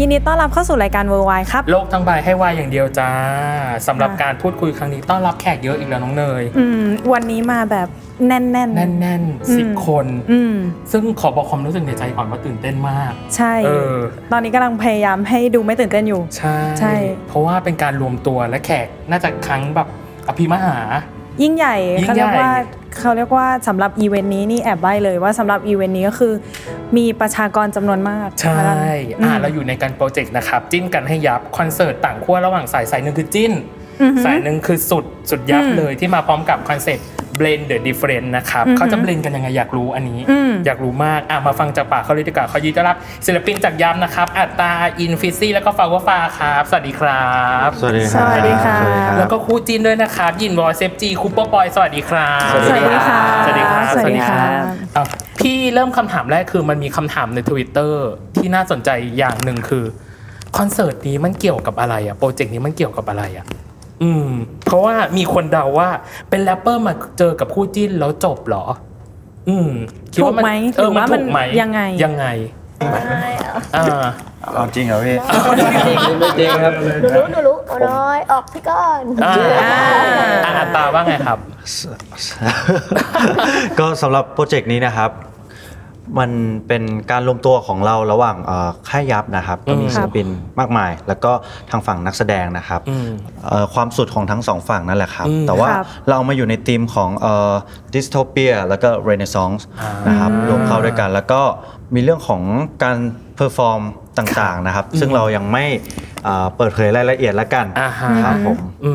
ยินดีต้อนรับเข้าสู่รายการ World Y ครับ โลกทั้งใบให้วายอย่างเดียวจ้าสำหรับการพูดคุยครั้งนี้ต้อนรับแขกเยอะอีกแล้วน้องเนยอืมวันนี้มาแบบแน่นๆแน่นๆสิบอืมคนอืมซึ่งขอบอกความรู้สึกในใจก่อนว่าตื่นเต้นมาก ใช่เออตอนนี้กำลังพยายามให้ดูไม่ตื่นเต้นอยู่ใช่ใช่ เพราะว่าเป็นการรวมตัวและแขกน่าจะครั้งแบบอภิมหา ยิ่งใหญ่ยิ่งเขาเรียกใหญ่ว่าเขาเรียกว่าสำหรับอีเวนต์นี้นี่แอบใบ้เลยว่าสำหรับอีเวนต์นี้ก็คือ มีประชากรจำนวนมาก ใช่อือ่ามเราอยู่ในการโปรเจกต์นะครับ จิ้นกันให้ YUPP คอนเสิร์ตต่างขั้วระหว่างสายสายหนึ่งคือจิ้นอือหือสายหนึ่งคือสุดสุดยับอืมเลยที่มาพร้อมกับคอนเซ็ปต์ blend the difference นะครับอือหือเขาจะ blend กันยังไงอยากรู้อันนี้อืมอยากรู้มากอะมาฟังจากปากเขาเลยดีกว่าเขายินดีต้อนรับศิลปินจาก YUPP นะครับ อัตตาอินฟิซี่แล้วก็ฟาวฟ้าครับ สวัสดีครับ สวัสดีสวัสดีค่ะสวัสดีครับแล้วก็คู่จิ้นด้วยนะครับ หยิ่นวอร์เซฟจีคูเปอร์ปอย สวัสดีครับ สวัสดีค่ะ สวัสดีครับ สวัสดีค่ะอะพี่เริ่มคำถามแรกคือมันมีคำถามใน Twitter ที่น่าสนใจอย่างหนึ่งคือคอนเสิร์ตนี้มันเกี่ยวกับอะไรอะโปรเจกต์นี้มันเกี่ยวกับอะไรอะ อืม เพราะว่ามีคนเดาว่าเป็นแรปเปอร์มาเจอกับคู่จิ้นแล้วจบเหรอ อืมคิดว่ามันถูกไหมเออหรือมันว่าถูกไหมมันยังไงยังไงอ่าเอาจริงเหรอพี่ไม่จริงครับรู้หนูรู้เอาน้อยออกพี่ก้อนอ่าอ่าอัตราว่าไงครับ ก็สำหรับโปรเจกต์นี้นะครับ มันเป็นการรวมตัวของเราระหว่างเอ่อค่ายยับนะครับ ก็มีอืมศิลปินมากมาย แล้วก็ทางฝั่งนักแสดงนะครับอืมเอ่อความสุดของทั้งสองฝั่งนั่นแหละครับอืมแต่ว่าครับเราเอามาอยู่ในธีมของดิสโทเปียแล้วก็เรเนซองส์อ่านนะครับรวมเข้าด้วยกัน แล้วก็มีเรื่องของการ perform ต่างๆนะครับ ซึ่งเรายังไม่เอ่อเปิดเผยรายละเอียดละกันอ่าฮะครับผมอื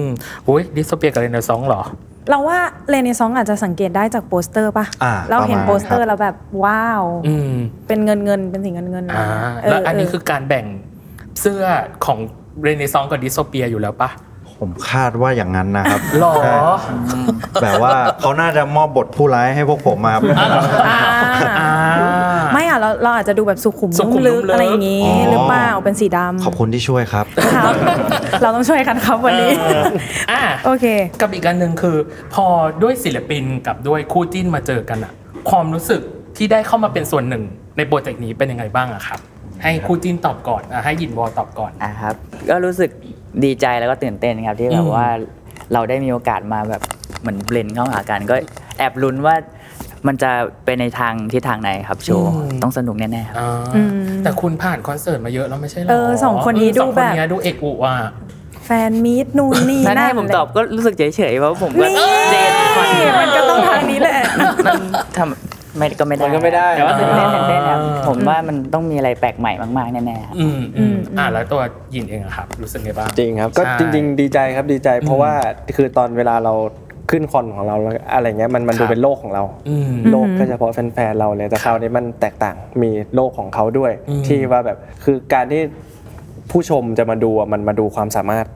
มอุ้ย dystopia กับเรนเนซองส์เหรอ เราว่าเรเนซองอาจจะสังเกตได้จากโปสเตอร์ป่ะ อ่าเราเห็นประมาณโปสเตอร์ครับแล้วแบบว้าว อืมเป็นเงินเงินเป็นสีเงินเงินอ่าเแล้วอันนี้คือการแบ่งเสื้อของเรเนซองกับ dystopia อยู่แล้วปะผมคาดว่าอย่างนั้นนะครับหรอใช่แบบว่าเขาน่าจะมอบบทผู้ร้ายให้พวกผมมาครับอ่าอ่า ไม่อะเราเราอาจจะดูแบบสุขุมสุขุนุ่มมลึกนุ่มลึก อะไรอย่างงี้อ๋อ หรือเปล่าเป็นสีดำขอบคุณที่ช่วยครับ ครับ เราต้องช่วยกันครับวันนี้ เอออะ โอเค กับอีกอันหนึ่งคือ พอด้วยศิลปินกับด้วยคู่จิ้นมาเจอกันอะความรู้สึกที่ได้เข้ามาเป็นส่วนหนึ่งในโปรเจกต์นี้เป็นยังไงบ้างอะครับ ให้คู่จิ้นตอบก่อนอะให้หยินวอตอบก่อน อะครับ ก็รู้สึกดีใจแล้วก็ตื่นเต้นครับที่แบอืบม ว่าเราได้มีโอกาสมาแบบเหมือนเบลนเข้าหากันก็แอบลุ้นว่า มันจะไปในทางที่ทางไหนครับโชว์ต้องสนุกแน่ๆครับอ่าอืมแต่คุณผ่านคอนเสิร์ตมาเยอะแล้วไม่ใช่หรอเออสองคนนี้ดูสองแบบเนี้ยดูเอกอุอะ แฟนมีดนู่นนี่ถ้านั่ให้นผมตอบก็รู้สึกเฉยๆเพราะผมก็นี่เจนคอนมันก็ต้องทางนี้แหละ มันทำไม่ก็ไม่ได้มันก็ไม่ได้แต่ว่าตื่นเต้นอ่าตื่นเต้นครับผมว่ามันต้องมีอะไรแปลกใหม่มากๆแน่ๆครับ อืมอืมอืมอ่าแล้วตัวหยินเองอะครับ รู้สึกไงบ้าง จริงครับก็ใช่ จริง ๆ ดีใจครับดีใจ เพอืราะมว่าคือตอนเวลาเรา ขึ้นคอนของเราแล้วอะไรเงี้ยมันมันครัดูบเป็นโลกของเราอืมโลกก็เฉพาะแฟนๆเราเลยแต่คราวนี้มันแตกต่างมีโลกของเขาด้วยอืมที่ว่าแบบคือการที่ผู้ชมจะมาดูอะมันมาดูความสามารถ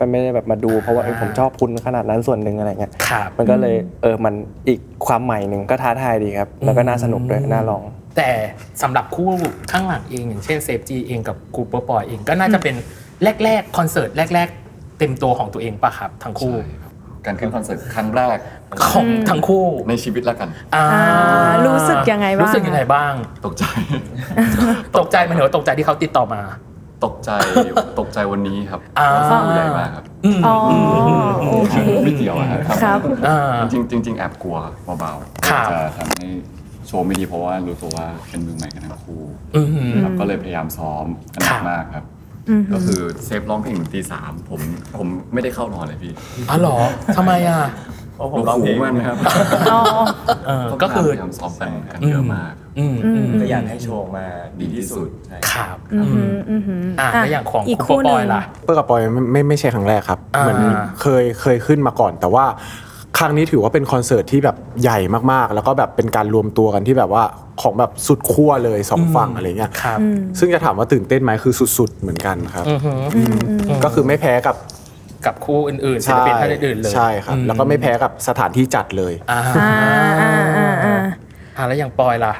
มันไม่ได้แบบมาดูเพราะว่าเออผมชอบคุณขนาดนั้นส่วนหนึ่งอะไรเงี้ยครับมันก็เลยเออมันอีกความใหม่หนึ่งก็ท้าทายดีครับ แล้วก็น่าสนุกด้วยน่าลอง แต่สำหรับคู่ข้างหลังเองอย่างเช่นเซฟจีเองกับกูเปอร์ปอยเองก็น่าจะเป็นแรกๆคอนเสิร์ตแรก ๆ เต็มตัวของตัวเองปะครับทั้งคู่ การขึ้นคอนเสิร์ตครั้งแรกของทั้งคู่ในชีวิตแล้วกันอ่าอ่ารู้สึกยังไงบ้างรู้สึกยังไงบ้าง ตกใจ ตกใจมันเหรอตกใจที่เขาติดต่อมา ตกใจตกใจวันนี้ครับอ่าว่าผู้ใหญ่มากครับอืมอ๋อมโอเคไม่เกี่ยวอะครับครับอ่าจริงๆจริงๆแอบกลัวเบาๆครับจะทำให้โชว์ไม่ดีเพราะว่ารู้ตัวว่าเป็นมือใหม่กันทั้งคู่อือหือครับก็เลยพยายามซ้อมกันหนักมากครับ ก็คือเซฟร้องเพลงถึงตีสามผมผมไม่ได้เข้านอนเลยพี่อ๋อเหรอทำไมอะเพราะผมร้องเพลงมันครับเออก็คือพยายามซ้อมกันกันเยอะมากอืมอืมก็อยากให้โชว์มาดีที่สุดครับอือืมมอืมอืมอะแล้วอย่างของอีกคูคู่เปอร์หบนึ่อยงล่ะเปอร์กับปอยไม่ไม่ไม่ใช่ครั้งแรกครับอ่าเหมือนเคยเคยขึ้นมาก่อนแต่ว่า ครั้งนี้ถือว่าเป็นคอนเสิร์ตที่แบบใหญ่มากๆ แล้วก็แบบเป็นการรวมตัวกันที่แบบว่าของแบบสุดขั้วเลยสองฝั่งอะไรเงี้ยครับซึ่งจะถามว่าตื่นเต้นไหมคือสุดๆเหมือนกันครับอือหือก็คือไม่แพ้กับกับคู่อื่นๆศิลปินท่านอื่นๆเลยใช่ครับอืแล้วก็ไม่แพ้กับสถานที่จัดเลยอ่าอ่าอ่าอ่าอ่าอ่าแล้วอย่างปอยล่ะ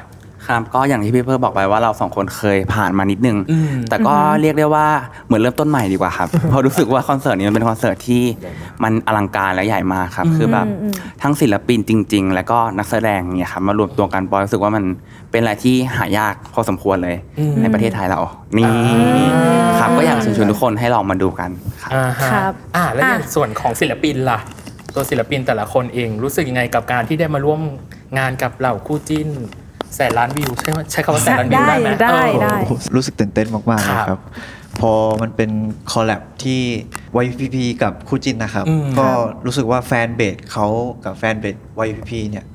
ครับก็อย่างที่พี่เพิ่มบอกไปว่าเราสองคนเคยผ่านมานิดนึงอืมแต่ก็เรียกได้ว่าเหมือนเริ่มต้นใหม่ดีกว่าครับเพราะรู้สึกว่าคอนเสิร์ตนี้มันเป็นคอนเสิร์ตที่มันอลังการและใหญ่มากครับ คือแบบทั้งศิลปินจริง ๆ แล้วก็นักแสดงเนี่ยครับมารวมตัวกันปอยรู้สึกว่ามันเป็นอะไรที่หายากพอสมควรเลยอืมในประเทศไทยเรานี่ครับก็อยากเชิญชวนทุกคนให้ลองมาดูกันครับอ่าฮะครับอ่าแล้วอย่างอะส่วนของศิลปินล่ะ ตัวศิลปินแต่ละคนเองรู้สึกยังไงกับการที่ได้มาร่วมงานกับเหล่าคู่จิ้น แสนล้านวิวใช่ไหมใช้คำว่าแสนล้านวิวได้ได้ไหมได้เออได้รู้สึกตื่นเต้นมากๆเลยครับครับ พอมันเป็นคอลแลบที่ YPP กับคู่จินนะครับอืมก็รู้สึกว่าแฟนเบสเขากับแฟนเบส YPP เนี่ย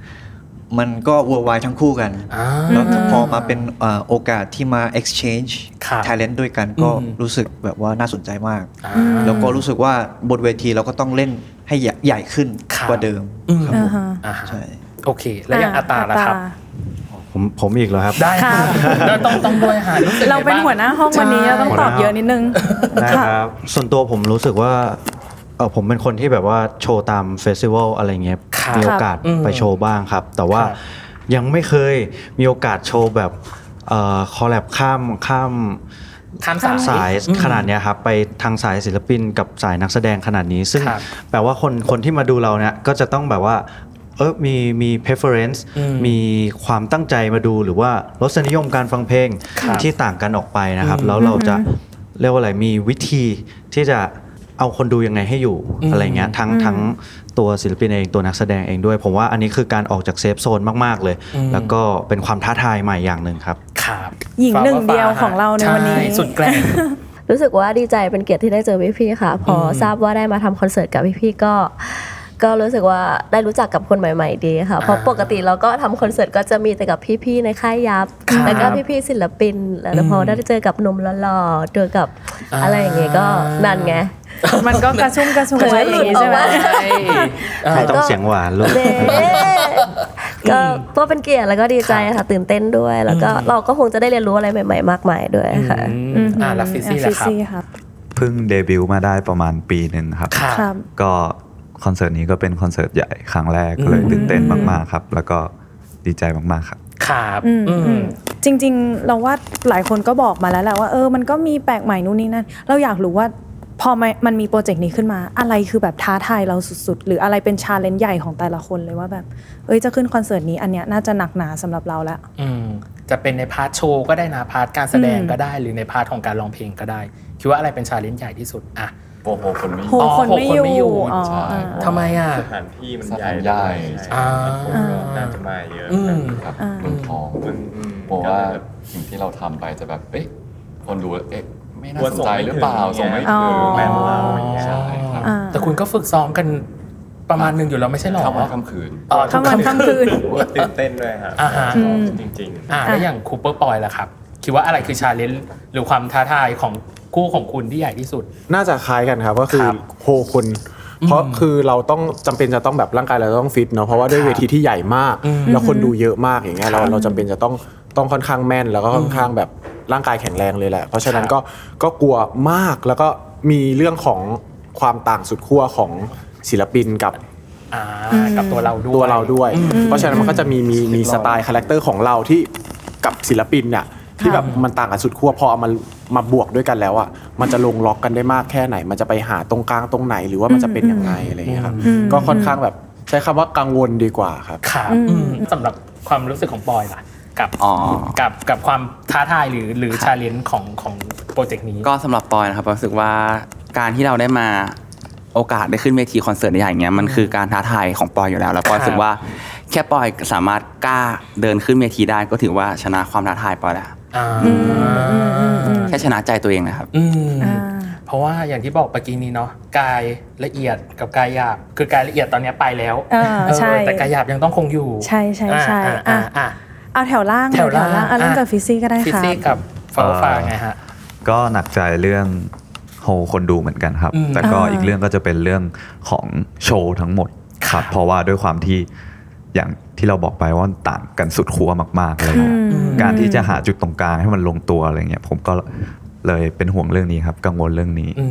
มันก็ worldwide ทั้งคู่กันอ่าแล้วพอมาเป็นอ่าโอกาสที่มา exchange ครับ talent ด้วยกันก็อืมรู้สึกแบบว่าน่าสนใจมากอ่าแล้วก็รู้สึกว่าบนเวทีเราก็ต้องเล่นให้ใหญ่ใหญ่ขึ้นครับกว่าเดิมอืมครับผมอ่าฮะใช่โอเค แล้วอย่างอัตราล่ะครับ ผมผมอีกแล้วครับ ได้ครับแล้วต้องต้องด้วยหารู้สึกเราเป็นไงบ้งหัวหน้าห้องวันนี้เราต้องตอบเยอะนิดนึงได้ครับ ส่วนตัวผมรู้สึกว่าเออผมเป็นคนที่แบบว่าโชว์ตามเฟสติวัลอะไรเงี้ยครับมีโอกาสอืมไปโชว์บ้างครับ แต่ว่าครับยังไม่เคยมีโอกาสโชว์แบบคอลแลบข้ามข้ามข้ามสายสายอืมขนาดเนี้ยครับไปทางสายศิลปินกับสายนักแสดงขนาดนี้ ซึ่งครับแปลว่าคนคนที่มาดูเราเนี่ยก็จะต้องแบบว่า เออมีมี preference อืมมีความตั้งใจมาดูหรือว่ารสนิยมการฟังเพลงครับที่ต่างกันออกไปนะครับอืมแล้วเราจะเรียกว่าอะไรมีวิธีที่จะเอาคนดูยังไงให้อยู่อืมอะไรเงี้ยทั้งทั้งตัวศิลปินเองตัวนักแสดงเองด้วย ผมว่าอันนี้คือการออกจากเซฟโซนมาก ๆ เลยอืมแล้วก็เป็นความท้าทายใหม่อย่างหนึ่งครับครับหญิงหนึ่งเดียวของเราในวันนี้ช่สุดแกร่งรู้สึกว่าดีใจเป็นเกียรติที่ได้เจอพี่ๆค่ะ พออมทราบว่าได้มาทำคอนเสิร์ตกับพี่ๆก็ ก็รู้สึกว่าได้รู้จักกับคนใหม่ ๆ ดีค่ะ เพราะอ่าปกติเราก็ทำคอนเสิร์ตก็จะมีแต่กับพี่ๆในค่ายยับ ครับแล้วก็พี่ๆศิลปิน แล้วพอได้เจอกับหนุ่มหล่อๆเจอกับอ่า อะไรอย่างเงี้ยก็นั่นไง มันก็กระชุ่มกระชวยอย่างนี้ใช่ไหมเออต้องเสียงหวานลูก เด้ก็ก็เป็นเกียรติแล้วก็ดีใจค่ะตื่นเต้นด้วย แล้วก็เราก็คงจะได้เรียนรู้อะไรใหม่ ๆ มากมายด้วยค่ะ อืมอ่าแล้วฟิซี่ล่ะครับฟิซี่ครับ เพิ่งเดบิวต์มาได้ประมาณปีหนึ่งครับครับครับ ก็ คอนเสิร์ตนี้ก็เป็นคอนเสิร์ตใหญ่ครั้งแรกเลยอืมตื่นเต้นมากๆครับ แล้วก็ดีใจมากๆครับครับอืมอืมอืมจริง ๆ เราว่าหลายคนก็บอกมาแล้วแหละว่าเออมันก็มีแปลกใหม่นู่นนี่นั่นเราอยากรู้ว่าพอมันมันมีโปรเจกต์นี้ขึ้นมา อะไรคือแบบท้าทายเราสุดๆ หรืออะไรเป็นชาเลนจ์ใหญ่ของแต่ละคนเลยว่าแบบ เอ้ยจะขึ้นคอนเสิร์ตนี้อันเนี้ยน่าจะหนักหนาสำหรับเราแล้วอืมจะเป็นในพาร์ทโชว์ก็ได้นะพาร์ทการแสดงอืมก็ได้ หรือในพาร์ทของการร้องเพลงก็ได้ คิดว่าอะไรเป็นชาเลนจ์ใหญ่ที่สุดอะ โอ้โหคนไม่โหคนไม่อยู่ โหคนไม่อยู่อ๋อ ใช่อ่าทำไมอะ สถานที่มันสใหถาญ่นใหญ่อ่า คนก็น่าจะมาเยอะอืม ครับอ่า เมืองทองมันอืมบอกว่าสิ่งที่เราทำไปจะแบบเอ๊ะคนดูเอ๊ะไม่น่าสนใจหรือเปล่าส่งไม่อ๋ถึองแมนเราอย่างเงี้ย ใช่ครับอ่า แต่คุณก็ฝึกซ้อมกันประมาณหนึ่งอยู่แล้วไม่ใช่หรอ เข้ามาค่ำคืน อ๋อทุกค่ำวันค่ำคืน ตื่นเต้นด้วยครับอ่าฮะอืมจริงอ่าแล้วอย่างคูเปอร์ปอยล่ะครับ คิดว่าอะไรคือ challenge หรือความท้าทายของ คู่ของคุณที่ใหญ่ที่สุด น่าจะคล้ายกันครับก็คือครับโฮคุณเพราะคือเราต้องจำเป็นจะต้องแบบร่างกายเราต้องฟิตเนาะเพราะว่าด้วยครับเวทีที่ใหญ่มากอืมแล้วคนดูเยอะมากอย่างเงี้ยเราครับเราจำเป็นจะต้องต้องค่อนข้างแม่นแล้วก็ค่อนข้างแบบร่างกายแข็งแรงเลยแหละ เพราะฉะนั้นครับก็ก็กลัวมากแล้วก็มีเรื่องของความต่างสุดขั้วของศิลปินกับอ่ากับตัวเราด้วยตัวเราด้วยอืมเพราะฉะนั้นมันก็จะมีมีมีสไตล์ character ของเราที่กับศิลปินเนี่ย ที่แบบมันต่างกันสุดขั้วพอเอามามาบวกด้วยกันแล้วอะมันจะลงล็อกกันได้มากแค่ไหน มันจะไปหาตรงกลางตรงไหนหรือว่ามันจะเป็นยังไงอะไรอย่างเงี้ยครับอืมก็ค่อนข้างแบบใช้คำว่ากังวลดีกว่าครับครับอืมอืมสำหรับความรู้สึกของปอยล่ะกับอ๋อกับกับความท้าทายหรือหรือ challenge ของของโปรเจกต์นี้ ก็สำหรับปอยนะครับรู้สึกว่าการที่เราได้มาโอกาสได้ขึ้นเวทีคอนเสิร์ตใหญ่อย่างเงี้ยมันคือการท้าทายของปอยอยู่แล้ว แล้วปอยรู้สึกว่าแค่ปอยสามารถกล้าเดินขึ้นเวทีได้ก็ถือว่าชนะความท้าทายปอยแล้วอ่า แค่ชนะใจตัวเองนะครับ อืมเพราะว่าอย่างที่บอกเมื่อกี้นี้เนาะกายละเอียดกับกายหยาบ คือกายละเอียดตอนเนี้ยไปแล้วเออใช่แต่กายหยาบยังต้องคงอยู่ ใช่ใช่ใช่อ่าอะอ่าเอาแถวล่างแถวล่างเยอะเริ่มจากฟิซี่ก็ได้ฟิค่ะซี่กับฟาฟ้าไงฮะก็หนักใจเรื่องโฮคนดูเหมือนกันครับอืมแต่ก็อ่าอีกเรื่องก็จะเป็นเรื่องของโชว์ทั้งหมดครับเพราะว่าด้วยความที่อย่าง ที่เราบอกไปว่ามันต่างกันสุดขั้วมากๆเลยครับการที่จะหาจุดตรงกลางให้มันลงตัวอะไรเงี้ยผมก็เลยเป็นห่วงเรื่องนี้ครับ กังวลเรื่องนี้อื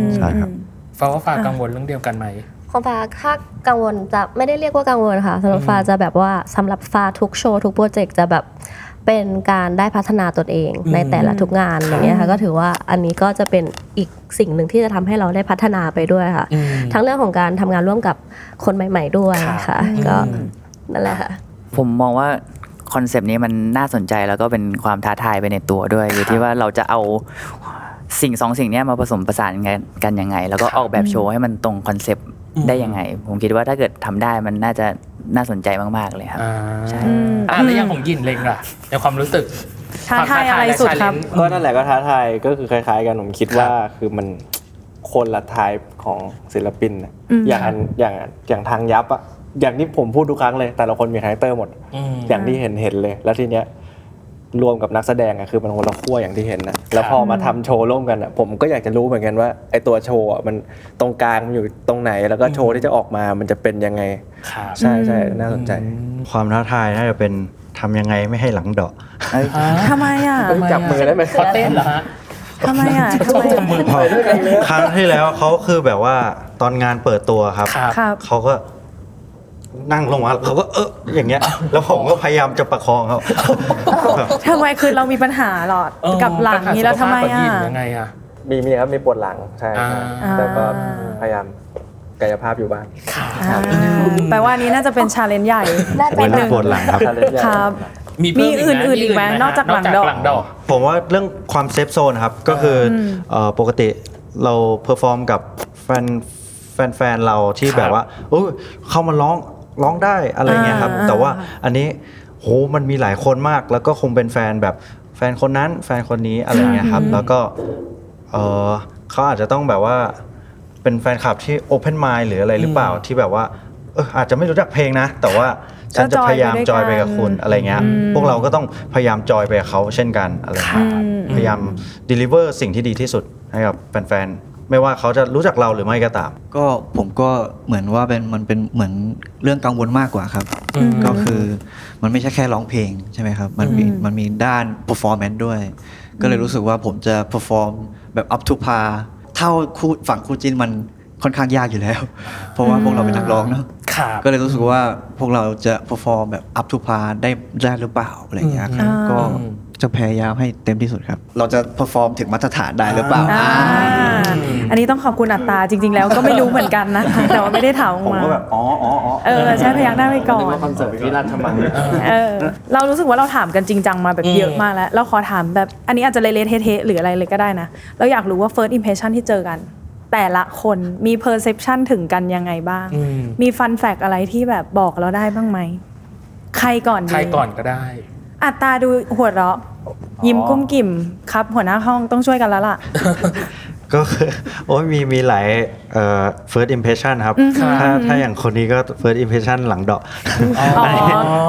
มใช่ครับฟ้าฟ้ากังวลเรื่องเดียวกันไหมของฟ้าถ้ากังวลจะไม่ได้เรียกว่ากังวลค่ะสำหรับฟ้าจะแบบว่าสำหรับฟ้าทุกโชว์ทุกโปรเจกต์จะแบบเป็นการได้พัฒนาตนเองอืมในแต่ละทุกงานอย่างเงี้ยค่ะก็ถือว่าอันนี้ก็จะเป็นอีกสิ่งหนึ่งที่จะทำให้เราได้พัฒนาไปด้วยค่ะอืมทั้งเรื่องของการทำงานร่วมกับคนใหม่ ๆด้วยค่ะก็อืม นั่นแหละค่ะ ผมมองว่าคอนเซปต์นี้มันน่าสนใจแล้วก็เป็นความท้าทายไปในตัวด้วยอยู่ที่ว่าเราจะเอาสิ่งสองสิ่งเนี้ยมาผสมประสานกันกันยังไง แล้วก็ออกแบบโชว์ให้มันตรงคอนเซปต์ได้ยังไง ผมคิดว่าถ้าเกิดทำได้มันน่าจะน่าสนใจมาก ๆ เลยครับอ่าใช่อ่าแล้วอย่างของยินเลงล่ะในความรู้สึกท้าทายอะไรสุดครับก็นั่นแหละก็ท้าทายก็คือคล้าย ๆ กันผมคิดว่าคือมันคนละ type ของศิลปินน่ะอืมอย่างอันอย่างอย่างทาง YUPP อะ อย่างที่ผมพูดทุกครั้งเลย แต่ละคนมี character หมดอืมอย่างที่เห็นเห็นเลย แล้วทีเนี้ยรวมกับนักแสดงอะคือมันคนละขั้วอย่างที่เห็นนะแล้วพอมาทำโชว์ร่วมกันอะผมก็อยากจะรู้เหมือนกันว่าไอตัวโชว์อะมันตรงกลางมันอยู่ตรงไหนแล้วก็โชว์ที่จะออกมามันจะเป็นยังไงครับใช่ใช่น่าสนใจ ความท้าทายน่าจะเป็นทำยังไงไม่ให้หลังเดาะทำไมอะจับมือได้ไหมเขาเต้นเหรอฮะทำไมอะทำไมจับมือครั้งที่แล้วเขาคือแบบว่าตอนงานเปิดตัวครับครับครับเขาก็ นั่งลงมาเขาก็เอออย่างเงี้ย แล้วผมก็พยายามจะประคองเขาทำไมคือเรามีปัญหาหรอเออกับหลังนี้แล้วทำไมปัญหาอะสุขภาพกับยินยังไงอะมีมีครับมีปวดหลังใช่ใช่อ่าแต่ก็พยายามกายภาพอยู่บ้างอ่าแปลว่าอันนี้น่าจะเป็น challenge ใหญ่เป็นเรื่องปวดหลังครับครับมีเพิ่มีมอื่นๆอีกไหมฮะนอกจากหลังดอกหลังดอก ผมว่าเรื่องความ safe zone ครับก็คืออมเอ่อปกติเรา perform กับแฟนแฟนแฟนเราที่ครับแบบว่าโอ้ยเข้ามาร้อง ร้องได้อะไรเงี้ยครับอ่าแต่ว่าอันนี้โหมันมีหลายคนมาก แล้วก็คงเป็นแฟนแบบแฟนคนนั้นแฟนคนนี้อะไรเงี้ยครับ แล้วก็เออเขาอาจจะต้องแบบว่า เป็นแฟนคลับที่โอเพนไมล์หรืออะไรหรือเปล่าที่แบบว่าเอออาจจะไม่รู้จักเพลงนะ แต่ว่าฉันจะพยายามจอยไปกับคุณอะไรเงี้ย พวกเราก็ต้องพยายามจอยไปกับเขาเช่นกันอะไรเงี้ยพยายาม deliver สิ่งที่ดีที่สุดให้กับแฟนๆ ไม่ว่าเขาจะรู้จักเราหรือไม่ก็ตาม ก็ผมก็เหมือนว่าเป็นมันเป็นเหมือนเรื่องกังวลมากกว่าครับอืมก็คือมันไม่ใช่แค่ร้องเพลงใช่ไหมครับ มันมีมันมีด้าน performance ด้วย ก็เลยรู้สึกว่าผมจะ perform แบบ up to par เท่าคู่ฝั่งคู่จิ้นมันค่อนข้างยากอยู่แล้ว เพราะว่าพวกเราเป็นนักร้องเนาะครับก็เลยรู้สึกว่าพวกเราจะ perform แบบ up to par ได้ได้หรือเปล่าอะไรอย่างเงี้ยครับอืมก็จะพยายามให้เต็มที่สุดครับ เราจะ perform ถึงมาตรฐานได้หรือเปล่า อ่าอันนี้ต้องขอบคุณอัตตาจริง ๆ แล้วก็ไม่รู้เหมือนกันนะแต่ว่าไม่ได้ถามออกผมมา ก็แบบอ๋ออ๋ออ๋อเออใช่พยักหน้าไปก่อนคอนเสิร์ตวิราชมัง เออเรารู้สึกว่าเราถามกันจริงจังมาแบบอืมเยอะมากแล้ว เราขอถามแบบอันนี้อาจจะเละๆเทะๆหรืออะไรเลยก็ได้นะ เราอยากรู้ว่า first impression ที่เจอกัน แต่ละคนมี perception ถึงกันยังไงบ้าง อืม มี fun fact อะไรที่แบบบอกเราได้บ้างไหม ใครก่อนดีใครก่อนก็ได้ อัตตาดูหัวเราะ ยิ้มกุ้มกิ่มครับ หัวหน้าห้องต้องช่วยกันแล้วล่ะ ก็คือโอ้ยมีมีหลายเอ่อ first impression ครับอืมค่ะถ้าถ้าอย่างคนนี้ก็ first impression หลังเดาะอ๋ออันนี้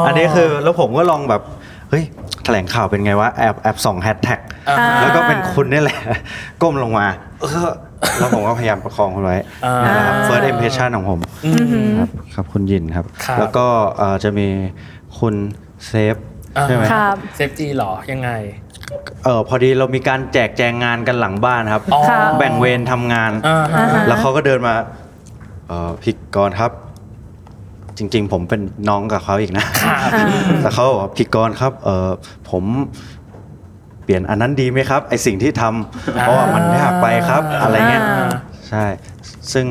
อันนี้คือแล้วผมก็ลองแบบเฮ้ยแถลงข่าวเป็นไงวะแอบแอบส่องแฮชแท็กอ่าแล้วก็เป็นคุณนี่แหละ ก้มลงมาเออแล้วผมก็พยายามประคองคุณไว้อ่านั่นแหละครับ first impression ของผมอืมครับครับคุณยินครับครับแล้วก็เอ่อจะมีคุณเซฟอ่าใช่ไหมครับเซฟจีหรอยังไง เออพอดีเรามีการแจกแจงงานกันหลังบ้านครับ อ๋อครับแบ่งเวรทำงานอ่าฮะ แล้วเขาก็เดินมาเออพิกกรครับ จริง ๆ ผมเป็นน้องกับเขาอีกนะ แต่เขาบอกว่าพิกกรครับเออผมเปลี่ยนอันนั้นดีไหมครับ ไอสิ่งที่ทำเพราะว่ามันยากไปครับ อะไรเงี้ย อ่า ใช่ ซึ่ง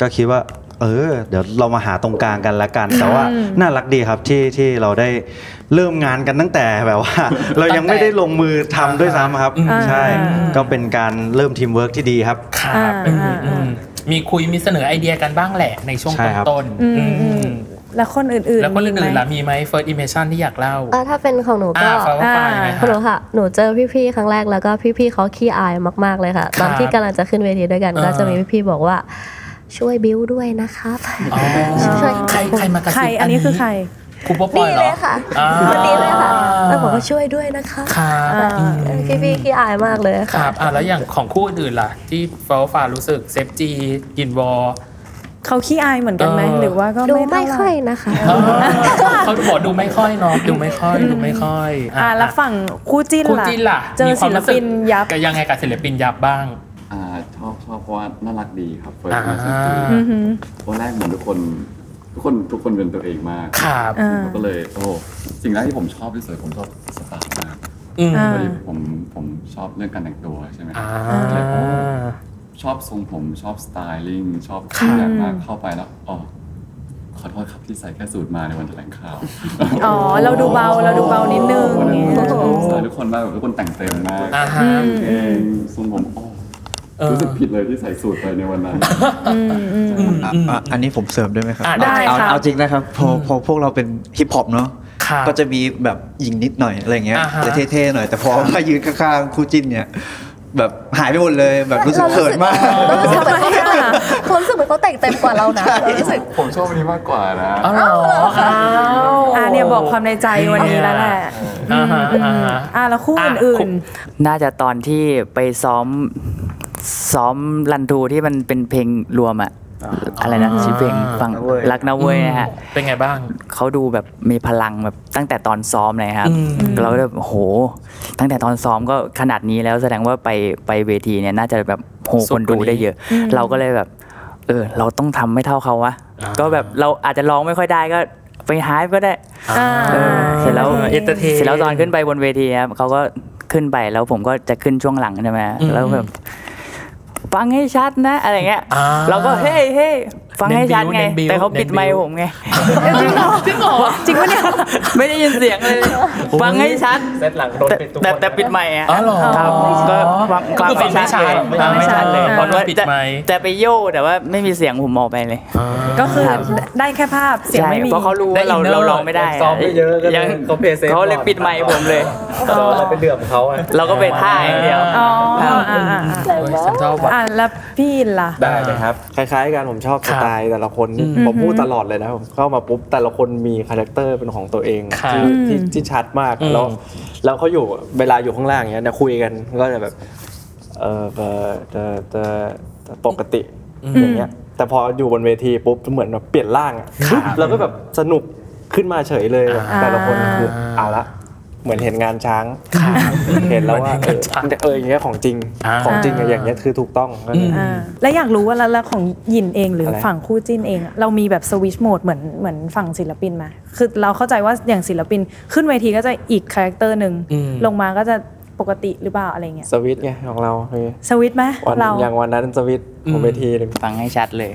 ก็คิดว่า เอเออ เดี๋ยวเรามาหาตรงกลางกันละกัน แต่ว่าน่ารักดีครับที่ที่เราได้เริ่มงานกันตั้งแต่แบบว่า เรายังไม่ได้ลงมือทำด้วยซ้ำครับอ่าใช่ ก็เป็นการเริ่มทีมเวิร์กที่ดีครับครับอืมอืมมีคุยมีเสนอไอเดียกันบ้างแหละในช่วงใช่ครับต้นอืๆมอือืมมแล้วคนอื่นๆ แล้วคนมีอื่นๆไหมล่ะมีไหม first impression ที่อยากเล่าอ่าถ้าเป็นของหนูก็อ่า Flower.far อ่าไหมของหนูค่ะ หนูเจอพี่ๆ ครั้งแรกแล้วก็พี่ๆเขาขี้อายมากๆเลยค่ะ ตอนที่กำลังจะขึ้นเวทีด้วยกันอ่าก็จะมีพี่ๆ บอกว่า ช่วยบิ้วด้วยนะครับอ๋อช่วยใครใครมากระใครซิบอันนี้คือใครครูป๊อปปอนี่ยเหรเลอยค่ะอ่าคนนี้เลยค่ะแล้วบอกว่าช่วยด้วยนะคะครับอ่าอืมพี่ๆขี้อายมากเลยคค่ะรับอะแล้วอย่างของคู่อื่นๆล่ะ ที่ฟาฟารู้สึกเซฟจียินวอลเขาขี้อายเหมือนกันไหมเออหรือว่าก็ดูไม่ไม่เท่าไหร่ค่อยนะคะเขาบอกดูไม่ค่อยเนาะดูไม่ค่อยดูไม่ค่อยอ่าแล้วฝั่งคู่จิ้นคู่ล่ะจิ้นล่ะเจอมีควาศิมลรู้สึกปินยับกับยังไงกับศิลปินยับบ้างอ่า ชอบชอบเพราะว่าน่ารักดีครับเฟิร์อ่าสอือหือตอนแรกเหมือนทุกคน ทุกคนทุกคนเป็นตัวเองมากครับอ่าก็เลยโอ้สิ่งแรกที่ผมชอบที่สุดผมชอบสไตล์มากอืมอ่า พอดีผมผมชอบเรื่องการแต่งตัวใช่ไหมอ่าเลยโอ้ชอบทรงผมชอบสไตลิ่งชอบครัทุบกอย่างมากเข้าไปแล้วอ๋อขอโทษครับที่ใส่แค่สูตรมาในวันแถลงข่าว อ๋อ เราดูเบา เราดูเบานิดนึงวันนั้นอย่างเงี้ยใส่ทุกคนมากแบบทุกคนแต่งเต็มมากอ่าฮะ กางเกงทรงผมโอ้เออ รู้สึกผิดเลยที่ใส่สูตรไปในวันนั้น อะอะอันนี้ผมเสริมได้ไหมครับอะได้เอาครับเอาจริงนะครับพอพอพวกเราเป็นฮิปฮอปเนาะครับก็จะมีแบบหญิงนิดหน่อยอะไรเงี้ยอ่าฮะ จะเท่ๆหน่อยแต่พอมายืนข้างๆคู่จิ้นเนี่ยแบบหายไปหมดเลยแบบรู้สึกเขินมาก เรารู้สึกเหมือนเขาเขารู้สึกเหมือนเขาแต่งเต็มกว่าเรานะเรารู้สึก ผมชอบอันนี้มากกว่านะอ๋อเหรออ้าวอ่าเนี่ยบอกความในใจวันนี้แล้วแหละอ่าฮะอ่าฮะ อ่าแล้วคู่อื่น น่าจะตอนที่ไปซ้อม ซ้อมรันทูที่มันเป็นเพลงรวมอะอะไรนะชื่อเพลงฟังรักนะเว้ยนะฮะเป็นไงบ้างเขาดูแบบมีพลังแบบตั้งแต่ตอนซ้อมเลยครับอืมเราก็แบบโห ตั้งแต่ตอนซ้อมก็ขนาดนี้แล้วแสดงว่าไปไปเวทีเนี่ยน่าจะแบบโหคนดูได้เยอะ เราก็เลยแบบเออเราต้องทำไม่เท่าเขาวะอ่าก็แบบเราอาจจะร้องไม่ค่อยได้ก็ไปหายก็ได้อ่าเออเสร็จแล้ว entertain เสร็จแล้วตอนขึ้นไปบนเวทีครับเขาก็ขึ้นไปแล้วผมก็จะขึ้นช่วงหลังใช่ไหมอืมแล้วแบบ ฟังให้ชัดนะอะไรเงี้ยอ่าเราก็เฮ้ยเฮ้ย ฟังให้ชัดไงเน้นบิ้วแต่เขาปิดไมค์เน้นบิ้วผมไง จริงเหรอจริงเหรอจริงปะเนี่ยไม่ได้ยินเสียงเลยฟังให้ชัดเซตหลังโดนแต่ปิดทุกแต่คนแต่ปิดไมค์อะอ๋อเหรอครับก็ฟังก็คือฟังไม่ชัดฟังไม่ชัดเลยฟังไม่ชัดปิดไมค์แต่แต่ไปโย่แต่ว่าไม่มีเสียงผมออกไปเลย ก็คือได้แค่ภาพเสียงใช่ไม่มีเพราะเขารู้ว่าเราได้ inner เราร้องไม่ได้ซ้อมไม่เยอะก็เลยยังเขา play safe เขาเลยก่อนปิดไมค์ผมเลยเราไปเดือบเขาอะเราก็ไปท่าอย่างเดียวอ๋ออ่าอ่าอ่าเฮ้ยฉันชอบว่ะอ่าแล้วพี่อินล่ะได้เลยครับคล้ายๆกันผมชอบสไตล์แต่ละคนอืมผมพูดตลอดเลยนะผมเข้ามาปุ๊บแต่ละคนมี character เป็นของตัวเองครับที่ที่ที่ชัดมากอืมแล้วแล้วเขาอยู่เวลาอยู่ข้างล่างอย่างเงี้ยเนี่ยคุยกันก็จะแบบเออเออเออเออเออปกติอย่างเงี้ยแต่พออยู่บนเวทีปุ๊บเหมือนแบบเปลี่ยนร่างอะแล้วก็แบบสนุกขึ้นมาเฉยเลยแบบอ่าแต่ละคนคือเอาละ เหมือนเห็นงานช้างครับเห็นแล้วว่าเหมือนเห็นงานช้างเออเอออย่างเงี้ยของจริงอ่าของจริงอะอย่างเงี้ยคือถูกต้องก็เลยอ่าแล้วอยากรู้ว่าแล้วแล้วของหยินเองหรืออะไรฝั่งคู่จิ้นเองอะเรามีแบบสวิชโหมดเหมือนเหมือนฝั่งศิลปินไหมคือเราเข้าใจว่าอย่างศิลปินขึ้นเวทีก็จะอีก character หนึ่งอืมลงมาก็จะปกติหรือเปล่าอะไรเงี้ยสวิตช์ไงของเราคือสวิตช์ไหมวันเราอย่างวันนั้นสวิตช์ผมเวทีหนึ่งฟังให้ชัดเลย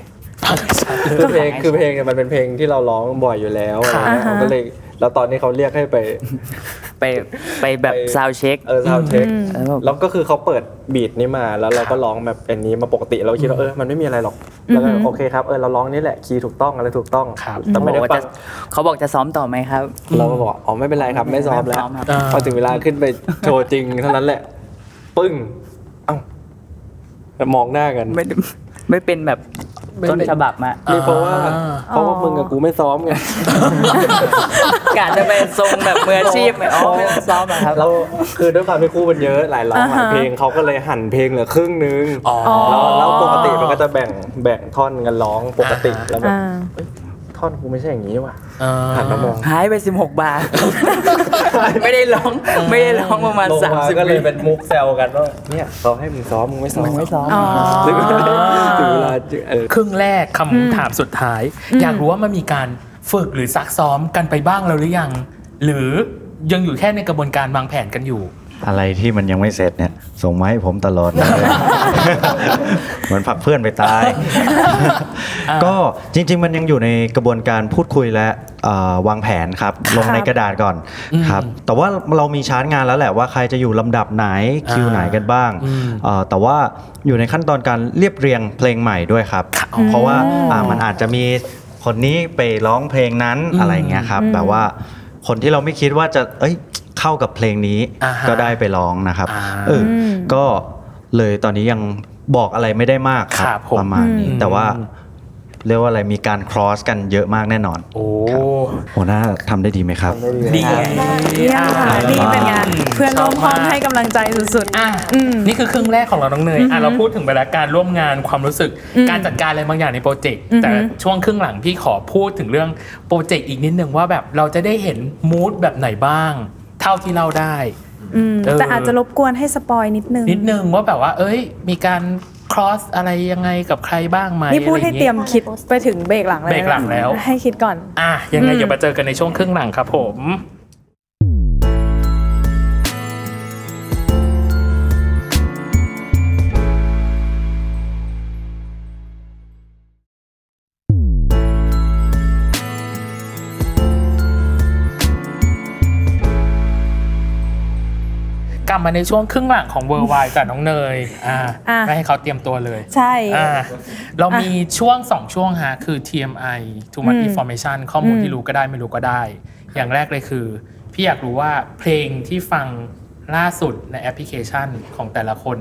คือเพลงคือเพลงเนี่ยมันเป็นเพลงที่เราร้องบ่อยอยู่แล้วอะไรเงี้ยอ่าฮะผมก็เลย แล้วตอนนี้เขาเรียกให้ไป ไปไปแบบ soundcheck เออ soundcheck แล้วแบบแล้วก็คือเขาเปิด beat นี้มาแล้วเราก็ร้องแบบอันนี้มาปกติเราคิดว่าเออมันไม่มีอะไรหรอกแล้วก็โอเคครับเออเราร้องนี่แหละคีย์ถูกต้องอะไรถูกต้องครับแต่ไม่ได้บอกว่าฟัจะงเขาบอกจะซ้อมต่อไหมครับ เราก็บอกอ๋อไม่เป็นไรครับไม่ซ้อมแล้วไม่ซ้อมครับพอถึงเวลาขึ้นไปโชว์จริงเท่านั้นแหละ ปึ้งเอ้าแต่มองหน้ากันไม่ได้ไม่เป็นแบบไม่ ต้นเป็นฉบับอะนี่เพราะว่าเพราะว่ามึงกับกูไม่ซ้อมไงกาจะไปทรงแบบมืออาชีพไหมอ๋อไม่ต้องซ้อมอะครับเราคือด้วยความที่คู่มันเยอะหลายร้องหลายอ่าฮะเพลงเขาก็เลยหั่นเพลงเหลือครึ่งนึงอ๋อแล้วแล้วปกติมันก็จะแบ่งแบ่งท่อนกันร้องปกติอ่าฮะแล้วแบบอ่าเอ้ย ท่อนกูไม่ใช่อย่างนี้ว่ะอ่าหันมามองหายไป 16 บาท ไม่ได้ร้องไม่ได้ร้องประมาณลงมา30ก็เลยวิเป็นมุกแซวกันว่าเนี่ยเขาให้มึงซ้อมมึงไม่ซ้อมมึงไม่ซ้อมอ๋อถึงเวลาถึงเวลาเออครึ่งแรกคำถามสุดท้าย อยากรู้ว่ามันมีการฝึกหรือซักซ้อมกันไปบ้างแล้วหรือยัง หรือยังอยู่แค่ในกระบวนการวางแผนกันอยู่ อะไรที่มันยังไม่เสร็จเนี่ย ส่งมาให้ผมตลอดเลยเหมือนผลักเพื่อนไปตาย ก็จริง ๆ มันยังอยู่ในกระบวนการพูดคุยและเอ่อวางแผนครับ ลงในกระดาษก่อนครับแต่ว่าเรามีชาร์ตงานแล้วแหละว่าใครจะอยู่ลำดับไหนคิวไหนกันบ้างเอ่อแต่ว่าอยู่ในขั้นตอนการเรียบเรียงเพลงใหม่ด้วยครับ เพราะว่าอ่ามันอาจจะมีคนนี้ไปร้องเพลงนั้นอะไรอย่างเงี้ยครับอืมแบบว่าคนที่เราไม่คิดว่าจะเอ้ย เข้ากับเพลงนี้อ่าฮะก็ได้ไปร้องนะครับอ่าเอออก็เลยตอนนี้ยังบอกอะไรไม่ได้มากคครัรับบผมประมาณนี้อืมแต่ว่าเรียกว่าอะไรมีการ cross กันเยอะมากแน่นอน โอ้หัวหน้าทำได้ดีไหมครับ ดีไงเยี่ยมค่ะนี่เป็นไงเพื่อนร่วมห้องให้กำลังใจสุดอะนี่คือครึ่งแรกของเราน้องเนยอะเราพูดถึงไปแล้วการร่วมงานความรู้สึกการจัดการอะไรบางอย่างในโปรเจกต์อือฮึแต่ช่วงครึ่งหลังพี่ขอพูดถึงเรื่องโปรเจกต์อีกนิดนึงว่าแบบเราจะได้เห็นมูดแบบไหนบ้าง เท่าที่เราได้ๆอืมเออแต่อาจจะรบกวนให้สปอยนิดนึง นิดนึงว่าแบบว่า เอ้ย มีการ cross อะไรยังไงกับใครบ้างไหมนี่พูดให้อะไอางงี้เตรียมคิดไปถึงเบรกหลังเลยนะเบรกหลังแล้ว ให้คิดก่อน อะยังไงอืมเดี๋ยวมาเจอกันในช่วงครึ่งหลังครับผม บมาในช่วงครึ่งหลังของเวอร์ไวจากน้องเนยอ่าอะไม่ให้เขาเตรียมตัวเลย ใช่อ่าเรามีช่วงสองช่วงฮะคือ TMI too much อืม information ข้อมูลอืมที่รู้ก็ได้ไม่รู้ก็ได้ อย่างแรกเลยคือ พี่อยากรู้ว่าเพลงที่ฟังล่าสุดในแอปพลิเคชันของแต่ละคน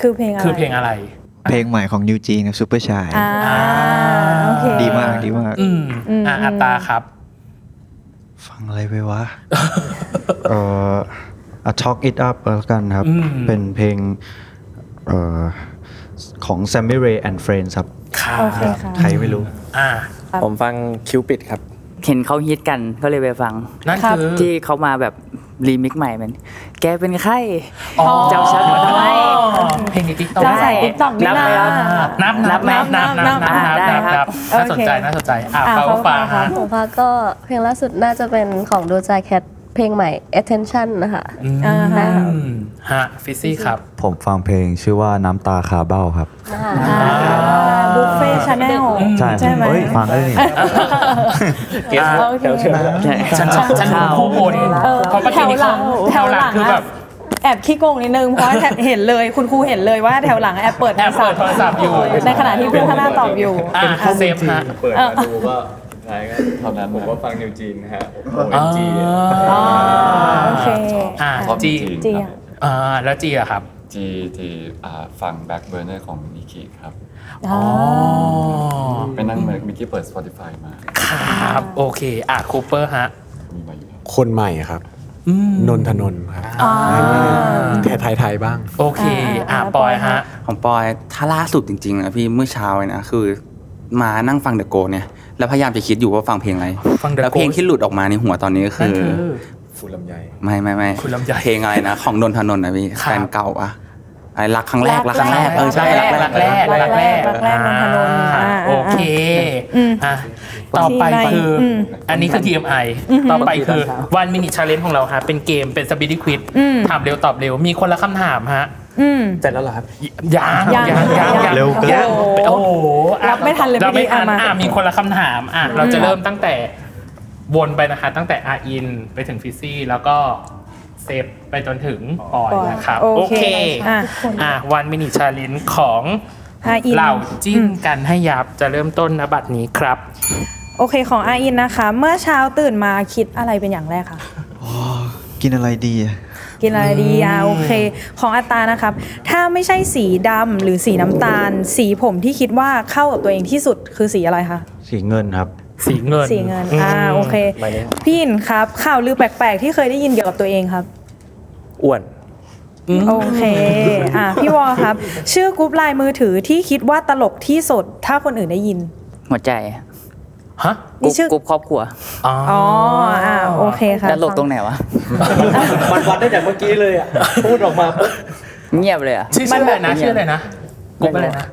คือเพลงอะไรคือเพลงอะไร เพลงใหม่ของยูจีนซูเปอร์ชายอ่าโอเคดีมากดีมากอืมอืมอะอัตตาครับ ฟังอะไรไปวะเอ่อ อะ Talk It Up แล้วกันครับอืมเป็นเพลงเอ่อของ Sammy Rae and Friends ครับโอเคค่ะใครไม่รู้อ่าผมฟัง Cupid ครับ เห็นเขาฮิตกันก็เลยไปฟังนั่นคือที่เขามาแบบรีมิกซ์ใหม่มัน แกเป็นใครอ๋อเจ้าฉันมาทำไมเพลงใน TikTok จะใส่ TikTok นี่นับไหมครับนับนับนับนับนับนับนับได้นับครับนับน่าสนใจโอเคน่าสนใจอะอะฟ้าฟ้าฟ้าฟ้าฮะของฟ้าก็เพลงล่าสุดน่าจะเป็นของ Doja Cat เพลงใหม่ attention นะคะอืมอ่าฮะฮะฟิซซี่ครับ ผมฟังเพลงชื่อว่าน้ำตาคาเบ้าครับ Buffet Channel ใช่ใช่ไหมเฮ้ยฟังได้นี่เก็ตโอเคฉันฉันดูคู่บนเออเพราะเมื่อแถกี้วนี้หลังแถวหลังคือแบบแอบขี้โกงนิดนึง เพราะว่าเห็นเลยคุณครูเห็นเลยว่าแถวหลังแอบเปิดแอบเปิดโทรศัพท์อยู่ ในขณะที่เพื่อนข้างหน้าตอบอยู่อะเซฟฮะเปิดมาดูก็ ท้ายก็เท่านั้นผมก็ฟังนิวจีนนะฮะโออ๋อจีอ๋อโอเคอะชอบจีจีอะอ่าแล้วจีอะครับจีที่อ่าฟังแบ็คเบอร์เนอร์ของมิกกี้ครับอ๋อไปนั่งเหมือนมิกกี้เปิด Spotify มา ครับ โอเค อะคูเปอร์ฮะมีมาอยู่แล้วคนใหม่ครับอืมนนทนนท์ครับอ่าแค่ไทยๆบ้าง โอเค อะปอยฮะ ของปอยถ้าล่าสุดจริงๆนะพี่เมื่อเช้าเลยนะ คือ มานั่งฟังเดอะโกเนี่ยแล้วพยายามจะคิดอยู่ว่าฟังเพลงอะไรฟัง The แล้วเพลง Ghost ที่หลุดออกมาในหัวตอนนี้ก็นั่นคือคือฟูลำไย ไม่ไม่ไม่คุณลำไยเพลงอะไรนะ ของนนทนนท์นะพี่ครับ แฟนเก่าอะอะไรรักครั้งแรกรัรักกครั้งแรกเออใช่รักแรกรักแรกรักแรกรักแรกนนทนนท์อ่าอ่าโอเคอืมอะต่อไปที่ในคืออมอันนี้คือ TMI ต่อไปคือ one minute challenge ของเราฮะเป็นเกมเป็น speedy quiz อืม ถามเร็วตอบเร็ว มีคนละคำถามฮะ อืม เสร็จแล้วเหรอครับยังยังยังยังยังเร็วเกิน ยังโอ้โหอะรับไม่ทันเลยรับไม่ทันพี่ดิอะมา อะมีคนละคำถามอะเราจะเริ่มตั้งแต่วนไปนะคะ ตั้งแต่อาอินไปถึงฟิซซี่แล้วก็เซฟไปจนถึงปอยนะครับโอโอเคเคอะ อะ one minute challenge ของ อาอิน เหล่าจิ้นกันให้ยับจะเริ่มต้น ณ บัดนี้ครับ โอเคของอาอินนะคะ เมื่อเช้าตื่นมาคิดอะไรเป็นอย่างแรกคะ กินอะไรดีอะ กินอะไรดีอะโอเค ของอัตตานะครับ ถ้าไม่ใช่สีดำหรือสีน้ำตาล สีผมที่คิดว่าเข้ากับตัวเองที่สุดคือสีอะไรคะ สีเงินครับ สีเงินสีเงิน อ่า โอเคหมายเลขพี่อินครับ ข่าวลือแปลกๆ ที่เคยได้ยินเกี่ยวกับตัวเองครับ อ้วน โอเค อะพี่วอครับ ชื่อกรุ๊ปไลน์มือถือที่คิดว่าตลกที่สุด ถ้าคนอื่นได้ยิน หัวใจ ฮะนี่ชื่อ กรุ๊ปครอบครัวอ๋ออ๋ออ่าโอเคค่ะแล้วตลกตรงไหนวะ มันวัดได้แต่เมื่อกี้เลยอะ พูดออกมาปุ๊บเงียบเลยอะชื่อชื่ออะไรนะชื่ออะไรนะกรุ๊ปอะไรนะ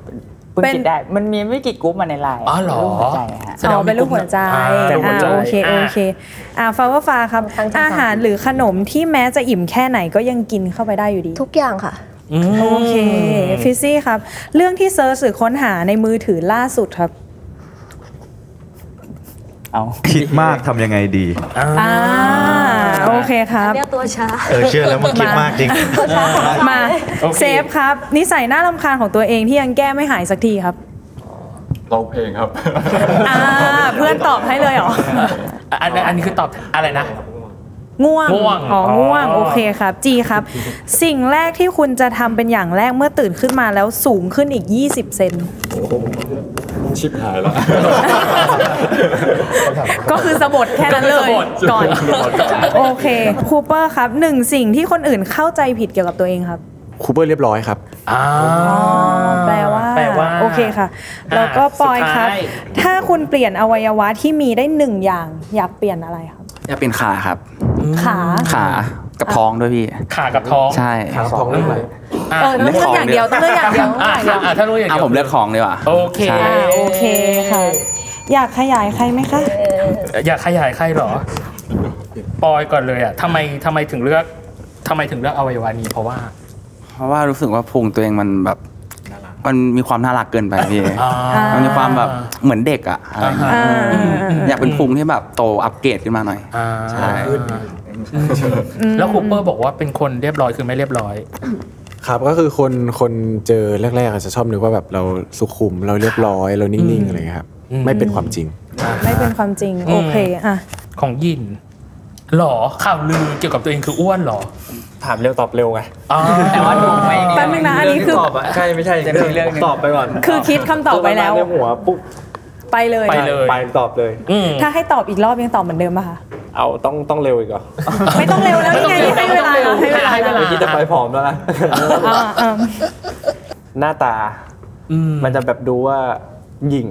เพิ่งคิดได้ มันมีไม่กี่กรุ๊ปมาในไลน์อ๋อเหรอรูปหัวใจฮะอ๋อเป็นรูปหัวใจอ่าเป็นหัวอ่าใจ โอเคอ่าโอเคอ่าฟาวฟ้าครับอาหารหรือขนมที่แม้จะอิ่มแค่ไหนก็ยังกินเข้าไปได้อยู่ดี ทุกอย่างค่ะ โอเคฟิซซี่ครับ เรื่องที่ search หรือค้นหาในมือถือล่าสุดครับ เอาคิดมากทำยังไงดี อ่าโอเคครับ เรียกตัวช้า เออเชื่อแล้วมันคิดมากจริง มาโอเค เซฟครับนิสัยน่ารำคาญของตัวเองที่ยังแก้ไม่หายสักทีครับร้องเพลงครับ อ่าเพื่อนตอบให้เลยเหรอ อันอันนี้คือตอบอะไรนะ ง่วงง่วงอ๋ออ๋อง่วง โอเคครับ จีครับ สิ่งแรกที่คุณจะทำเป็นอย่างแรกเมื่อตื่นขึ้นมาแล้วสูงขึ้นอีก 20 เซน ชิบหายแล้ว ก็คือสะบดแค่นั้นเลยก่อน โอเค คูเปอร์ครับหนึ่งสิ่งที่คนอื่นเข้าใจผิดเกี่ยวกับตัวเองครับ คูเปอร์เรียบร้อยครับ อ่า แปลว่าแปลว่าโอเคค่ะ แล้วก็ปอยครับ สุดท้าย ถ้าคุณเปลี่ยนอวัยวะที่มีได้หนึ่งอย่าง อยากเปลี่ยนอะไรครับ จะเป็นขาครับ ขา ขากับท้องด้วยพี่ ขากับท้องใช่ขาท้องเรื่องอะไรอะเออต้องเลือกอย่างเดียวต้องเลือกอย่างเดียวอะอะอะถ้ารู้อย่างอะเดียวผมเลือกของดีกว่าโอเคใช่อ่าโอเคค่ะ อยากขยายใครไหมคะ อยากขยายใครเหรอ ปอยก่อนเลยอะทำไมทำไมถึงเลือกทำไมถึงเลือกอวัยวะนี้เพราะว่า เพราะว่ารู้สึกว่าพุงตัวเองมันแบบ มันมีความน่ารักเกินไปพี่อ่ามัมันมีความแบบเหมือนเด็กอะอะไรอย่างเงี้ยอ่าอยากเป็นพุงที่แบบโตอัปเกรดขึ้นมาหน่อยอ่าใช่แล้วคูเปอร์บอกว่าเป็นคนเรียบร้อยคือไม่เรียบร้อยครับก็คือคนคนเจอแรกๆอาจจะชอบนึกว่าแบบเราสุขุมเราเรียบร้อยเรานิ่งๆอะไรเงี้ยครับอืมไม่เป็นความจริง ไม่เป็นความจริงอืมโอเคอะของยินหรอข่าวลือเกี่ยวกับตัวเองคืออ้วนหรอ ถามเร็วตอบเร็วไงอ๋อแต่ว่าถูกไหมแป๊บนึงนะอันนี้คือตอบอะใช่ไม่ใช่จะมีเรื่องหนึ่งตอบไปก่อน คือคิดคำตอบไว้แล้วในหัวปุ๊บไปเลยไปเลยไปตอบเลยอืมถ้าให้ตอบอีกรอบยังตอบเหมือนเดิมป่ะคะเอาต้องต้องเร็วอีกเหรอไม่ต้องเร็วแล้วนี่ไงให้เวลาแล้วให้เวลาให้เวลาเมื่อกี้จะไปผอมแล้วนะอ่าอ่าหน้าตาอืมมันจะแบบดูว่าหยิ่ง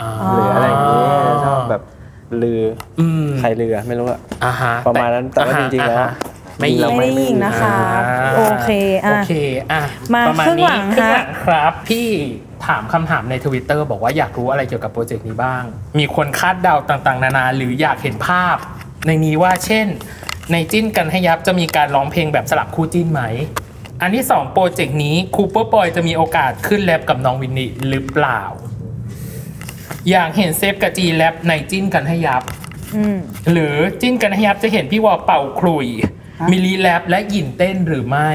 อ่าหรืออะไรอย่างนี้ชอบแบบลืออืมใครลือไม่รู้อะอ่าฮะประมาณนั้นแต่ว่าจริงๆแล้วอ่าฮะ ไม่จริงๆแล้วไม่ได้ยิงนะคะอ่าโอเคอะโอเคอะมาประมาณครึ่งนี้หลังครึ่งฮะหลังครับพี่ถามคำถามในทวิตเตอร์บอกว่าอยากรู้อะไรเกี่ยวกับโปรเจกต์นี้บ้าง มีคนคาดเดาต่างๆ นานา หรืออยากเห็นภาพ ในนี้ว่าเช่น ในจิ้นกันให้ยับจะมีการร้องเพลงแบบสลับคู่จิ้นไหม อันที่สองโปรเจกต์นี้คูเปอร์ปอยจะมีโอกาสขึ้นแรปกับน้องวินนี่หรือเปล่า อยากเห็นเซฟกับจีแรปในจิ้นกันให้ยับอืมหรือจิ้นกันให้ยับจะเห็นพี่วอเป่าคลุย มิลลีแรปและหยินเต้นหรือไม่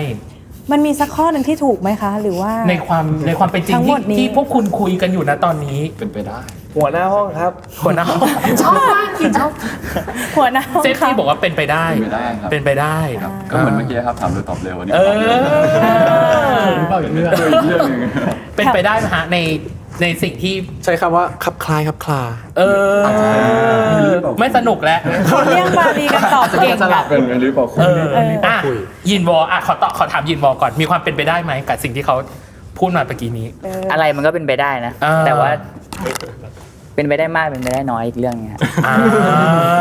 มันมีสักข้อหนึ่งที่ถูกไหมคะ หรือว่า ในความในความเป็นจริงทั้งหมที่ดนี้ ที่พวกคุณคุยกันอยู่นะตอนนี้เป็นไปได้หัวหน้าห้องครับ หัวหน้าห้องชอบมากจริงชอบหัวหน้าห้องเซฟค่ะ ที่บอกว่าเป็นไปได้ เป็นไปได้ครับ เป็นไปได้ก็เหมือนเมื่อกี้ครับถามเร็วตอบเร็วอันนี้เอตอบเร็วออีกเรื่องอีกเรื่องหนึ่ง เป็นไปได้ไหมฮะใน ในสิ่งที่ใช้คำว่าคับคลายคับคลา เออ ไม่สนุกแล้วคนเรียกบาลีกันตอบเก่งสลัอะบเป็นหรือเปล่าคุณเอออะยินวออะขอตอบขอถามยินวอก่อนมีความเป็นไปได้ไหมกับสิ่งที่เขาพูดมาเมื่อกี้นี้ อะไรมันก็เป็นไปได้นะอ่าแต่ว่า เป็นไปได้มากเป็นไปได้น้อยอีกเรื่องนึงฮะอ่า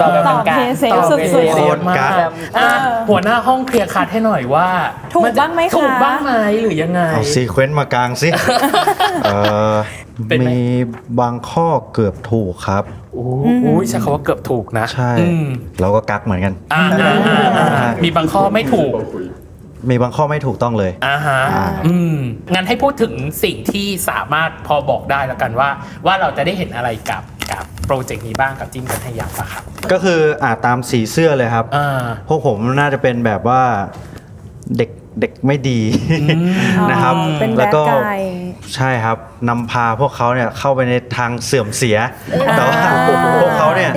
ตอบแบบตอบกลางเพเซฟตอบสุดเพๆเซฟมากแบบอะหัวหน้าห้องเคลียร์คัดให้หน่อยว่าถูกนจะบ้างไหมคะ ถูกบ้างไหมหรือยังไง เอาซีเควนต์มากลางสิ เอ่อเป็นไหม มีบางข้อเกือบถูกครับ โอ้โหใช้คำว่าเกือบถูกนะใช่ อืมเราก็กักเหมือนกัน อ่าอ่าอ่าอ่ามีบางข้อไม่ถูก มีบางข้อไม่ถูกต้องเลย อ่าฮะอืมงั้นให้พูดถึงสิ่งที่สามารถพอบอกได้แล้วกันว่า ว่าเราจะได้เห็นอะไรกับกับโปรเจกต์นี้บ้างกับจิ้มกันให้ยับอะครับก็คืออ่าตามสีเสื้อเลยครับ อ่า พวกผมน่าจะเป็นแบบว่าเด็กเด็กไม่ดีนะครับ อ๋อเป็นแบแล้วดก็กายใช่ครับนำพาพวกเขาเนี่ยเข้าไปในทางเสื่อมเสีย แต่ว่าพวกเขาเนี่ย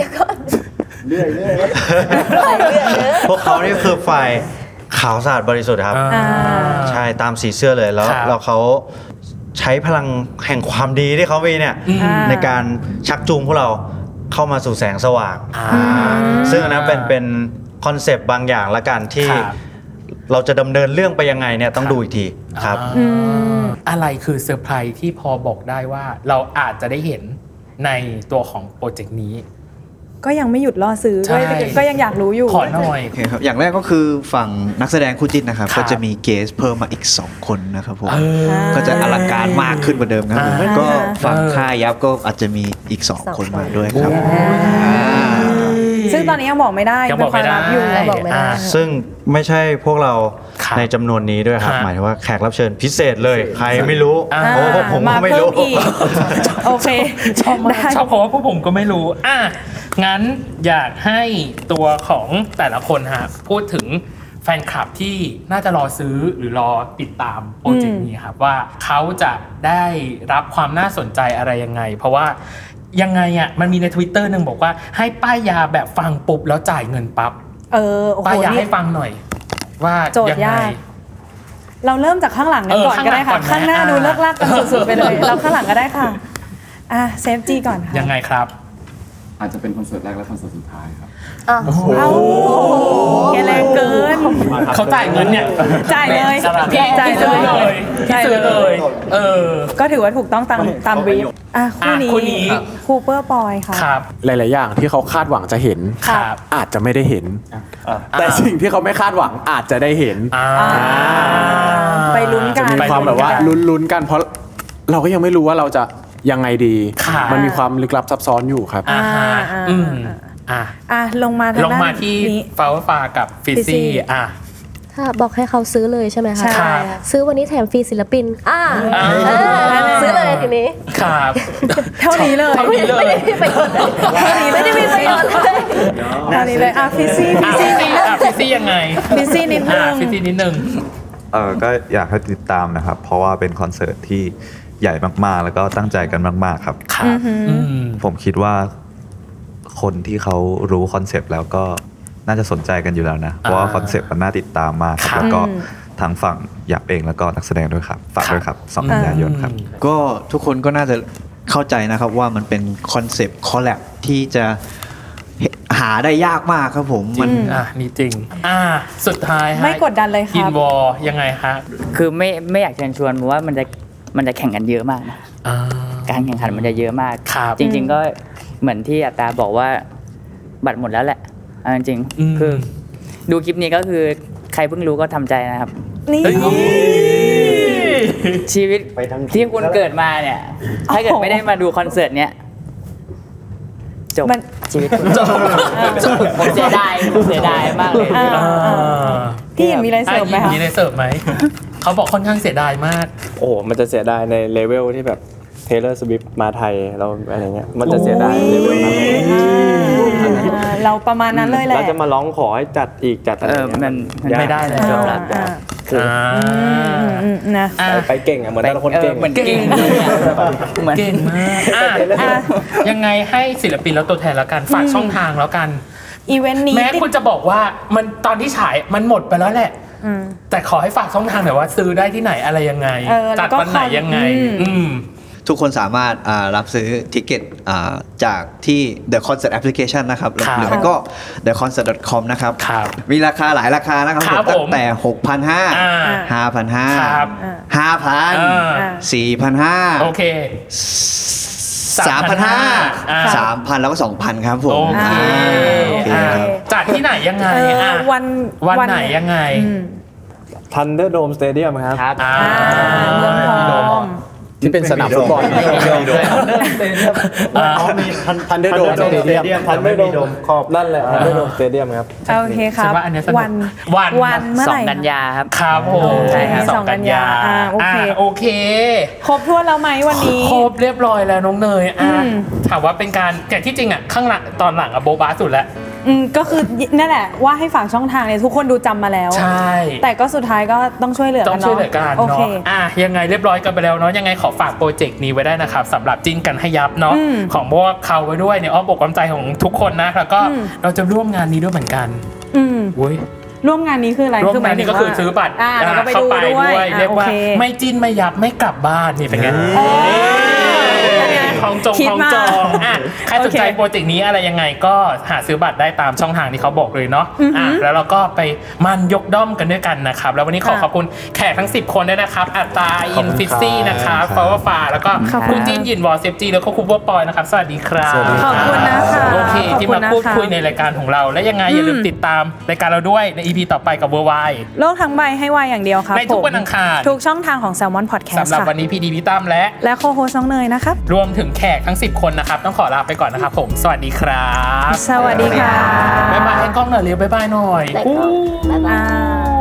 พวกเขานี่คือฝ่าย ขาวสะอาดบริสุทธิ์ครับ อ่า ใช่ตามสีเสื้อเลยแล้วครับแล้วเขาใช้พลังแห่งความดีที่เขามีเนี่ยอืมในการชักจูงพวกเราเข้ามาสู่แสงสว่าง อ่าซึ่งอันนั้นเป็นเป็นคอนเซปต์บางอย่างละกันที่ครับ เราจะดำเนินเรื่องไปยังไงเนี่ยต้องดูอีกทีครับ อ่าอะไรคือเซอร์ไพรส์ที่พอบอกได้ว่าเราอาจจะได้เห็นในตัวของโปรเจกต์นี้ ก็ยังไม่หยุดล่อซื้อใช่ ก็ก็ยังอยากรู้อยู่ขอหน่อย โอเคครับ อย่างแรกก็คือฝั่งนักแสดงคู่จิ้นนะครับ ครับ ก็จะมี guest เพิ่มมาอีก 2 คนนะครับผม เออ ก็จะอลังการมากขึ้นกว่าเดิมครับผมอ่า ก็ฝั่งเออค่าย YUPP ก็อาจจะมีอีก 2 คนมาด้วยครับ ซึ่งตอนนี้ยังบอกไม่ได้ยังบอกไม่ได้ เป็นความลัอยู่ยังบอกไม่ได้ อ่า ซึ่งไม่ใช่พวกเราครับในจำนวนนี้ด้วยครับฮะหมายถึงว่าแขกรับเชิญพิเศษเลย ใครไม่รู้อ่าโอ้พวกผมมาก็ไม่เพิ่รู้มอีก โอเคชอบมากได้ ชอบเพราะว่าพวกผมก็ไม่รู้อะ งั้นอยากให้ตัวของแต่ละคนฮะพูดถึงแฟนคลับที่น่าจะรอซื้อหรือรอติดตามโปรเจกต์นี้ครับว่าเขาจะได้รับความน่าสนใจอะไรยังไง เพราะว่ายังไงอะมันมีใน Twitter หนึ่งบอกว่าให้ป้ายยาแบบฟังปุ๊บแล้วจ่ายเงินปั๊บเออโอ้โหป้ายยานี่ให้ฟังหน่อย ว่าโจทย์ยังไงยากเราเริ่มจากข้างหลังกันเออก่อนก็ได้ค่ะข้าข้างงหหลังก่อนไหมน้าดูอ่าเลิกลากกันสุดๆไปเลยเราข้างหลังก็ได้ค่ะอะเซฟจีก่อนค่ะยังไงครับ อาจจะเป็นคอนเสิร์ตแรกและคอนเสิร์ตสุดท้ายครับเอ้าแกแรงเกิน เขาจ่ายเงินเนี่ย จ่ายเลยพี่จ่ายพี่ซื้อเลเลยยพี่ซื้อเลย เออ ก็ถือว่าถูกต้องตามตามบรีฟอะคู่นี้อะคู่นี้ คูเปอร์ปอยค่ะ ครับ หลาย ๆ อย่างที่เขาคาดหวังจะเห็น ครับ อาจจะไม่ได้เห็น แต่สิ่งที่เขาไม่คาดหวังอาจจะได้เห็นไปลุ้นกัจะนมีความแบบว่าลุ้น ๆ กันเพราะเราก็ยังไม่รู้ว่าเราจะ ยังไงดี ค่ะมันมีความลึกลับซับซ้อนอยู่ครับ อ่าฮะอ่า อืมอะอะลงมาทางลงด้านมาที่นี้ ฟาวฟ้ากับฟิซ Fizzy ซี่อะ ถ้าบอกให้เขาซื้อเลยใช่ไหมคะใช่ซื้อวันนี้แถมฟรีศิลปิน อ่าอ่า เออซื้อเลยทีนี้ ครับเท่านี้เลยเท่านี้เลยไม่ได้มีประโยชน์เลยไม่ได้มีประโยชน์เลยเท่านี้เลยอะฟิซี่ฟิอะซี่ฟิซซี่อะฟิซซี่ยังไงฟิซี่นิดนึอะง ฟิซซี่นิดนึง เออก็อยากให้ติดตามนะครับ เพราะว่าเป็นคอนเสิร์ตที่ ใหญ่มากๆ แล้วก็ตั้งใจกันมาก ๆ ครับครับอืมผมคิดว่าคนที่เขารู้คอนเซปต์แล้วก็น่าจะสนใจกันอยู่แล้วนะ เพราะว่าคอนเซปต์มันน่าติดตามมากครับแล้วก็ทางฝั่ง YUPP เองแล้วก็นักแสดงด้วยครับฝากด้วยครับสองกันยายนครับ ก็ทุกคนก็น่าจะเข้าใจนะครับว่ามันเป็นคอนเซปต์ collab ที่จะหาได้ยากมากครับผมมันอะนี่จริง อะสุดท้ายฮะไม่กดดันเลยคอิรันบวอลยังไงฮะคือไม่ไม่อยากเชิญชวนเพราะว่ามันจะ มันจะแข่งกันเยอะมากนะอ่าการแข่งขันมันจะเยอะมากครับจริง ๆ ก็เหมือนที่อัตราบอกว่าบัตรหมดแล้วแหละเอาจริงๆอืมคือดูคลิปนี้ก็คือใครเพิ่งรู้ก็ทำใจนะครับ นี่ชีวิตที่คุณเกิดมาเนี่ย ถ้าเกิดไม่ได้มาดูคอนเสิร์ตเนี้ยจบมันชีวิตคุณจบผมเสียดายผมเสียดายมากเลยอ่าอ่าพี่ยังมีอะไรเสริมไหมอะคะมีอะไรเสริมไหม เขาบอกค่อนข้างเสียดายมาก โอ้โหมันจะเสียดายใน level ที่แบบ Taylor Swift มาไทยเราอะไรเงี้ยมันจะเสียดายเลเวลนั้นอ่าเราประมาณนั้นเลยแหละเราจะมาร้องขอให้จัดอีกจัดอะไรเออเงี้ยมันมันยากไม่ได้เลยอ่าจบแล้วอ่าคืออ่าอืมนะอะไปเก่งอะเหมือนแต่ละคนเก่งเหมือนเก่งเหมือนเก่งมากอะอะยังไงให้ศิลปินแล้วตัวแทนแล้วกันฝากช่องทางแล้วกันอีเวนต์นี้แม้คุณจะบอกว่ามันตอนที่ฉายมันหมดไปแล้วแหละอืม แต่ขอให้ฝากช่องทางหน่อยว่าซื้อได้ที่ไหนอะไรยังไงเออแล้จัวดก็วันไหนยังไง อืมอืมทุกคนสามารถอ่ารับซื้อทิเก็ตอ่าจากที่ The Concert Application นะครับ หรือครับหรือไม่ก็ theconcert.com นะครับครับมีราคาหลายราคานะครับครับผมตั้ผงมแต่อ่า6,500 5,500ครับอ่า5,000โอ4,500เค 3,500 อ่า 3,000 แล้วก็ 2,000 ครับผมโอเคอ่าโอเคอ่าครับ จัดที่ไหนยังไงเอออะวันวันไหนยังไง อืม ทันเดอร์โดมสเตเดียมครับ ครับ อ่าเมืองทอง ที่เป็นสนามฟุตบอลอ่าทันเดอร์โดมสเตเดียมทันเดอร์โดมขอบนั่นแหละทันเดอร์โดมสเตเดียมครับโอเคครับฉันว่าอันเนี้ยสนุกวันวันวันเมื่อสไหองร่กันยาครับครับผมใช่ครับสองกันยาอ่าโอเคอ่าโอเคครบถ้วนแล้วไหมวันนี้ครบเรียบร้อยแล้วน้องเนยอะอืมถามว่าเป็นการแต่ที่จริงอะข้างหลังตอนหลังอะโบบาสุดแล้ว อืมก็คือนั่นแหละว่าให้ฝากช่องทางเนี่ยทุกคนดูจำมาแล้ว ใช่ แต่ก็สุดท้ายก็ต้องช่วยเหลือต้อกังนช่วยเนาะเหลือกันโอเค เนาะอะยังไงเรียบร้อยกันไปแล้วเนาะ ยังไงขอฝากโปรเจกต์นี้ไว้ได้นะครับสำหรับจิ้นกันให้ยับเนาะ อืมของพวกเขาไว้ด้วยในอ้อมอกอ้อมใจของทุกคนนะ แล้วก็อืม เราจะร่วมงานนี้ด้วยเหมือนกันอืมเว้ย ร่วมงานนี้คืออะไรร่วมคืหงานนี้ก็คือซื้อบัตรอ่าแล้วก็ไปเข้าดูไปด้วยด้วยอะเรียกว่าโอค ไม่จิ้นไม่ยับไม่กลับบ้านนี่เป็นไง เออข องจงคิดของมาจองอะใครสนใจโอเคโปรเจกต์นี้อะไรยังไงก็หาซื้อบัตรได้ตามช่องทางที่เขาบอกเลยเนาะอือหืออ่อะแล้วเราก็ไปมันยกด้อมกันด้วยกันนะครับ แล้ววันนี้ขอค่ะขอบคุณแขกทั้ง 10 คนด้วยนะครับ อัตตาขออิบนคุณฟิซี่ครับนะครับครับฟาวฟ้าแล้วก็ขอบคุคุณณจินยินวอลเซฟจีแล้วก็คุณบัวปอยนะครับสวัสดีครับสวัสดีขอบคุณนะคะโอเคที่มาขอบคุณนะคะพูดคุยในรายการของเรา และยังไงอย่าลืมติดตามรายการเราด้วยใน EP ต่อไปกับ World Y โลกทั้งใบให้วายอย่างเดียวครับในทุกผมวันอังคาร ทุกช่องทางของ Salmon Podcast สำหรับค่ะวันนี้ PD พี่ตั้มและ และ co-host น้องเนยนะครับ รวมถึงแขกทั้ง 10 คนนะครับ ต้องขอลาไปก่อนนะครับผม สวัสดีครับ สวัสดีค่ะ บ๊ายบายให้กล้องหน่อยเร็วบ๊ายบายหน่อยบ๊ายบายอ่า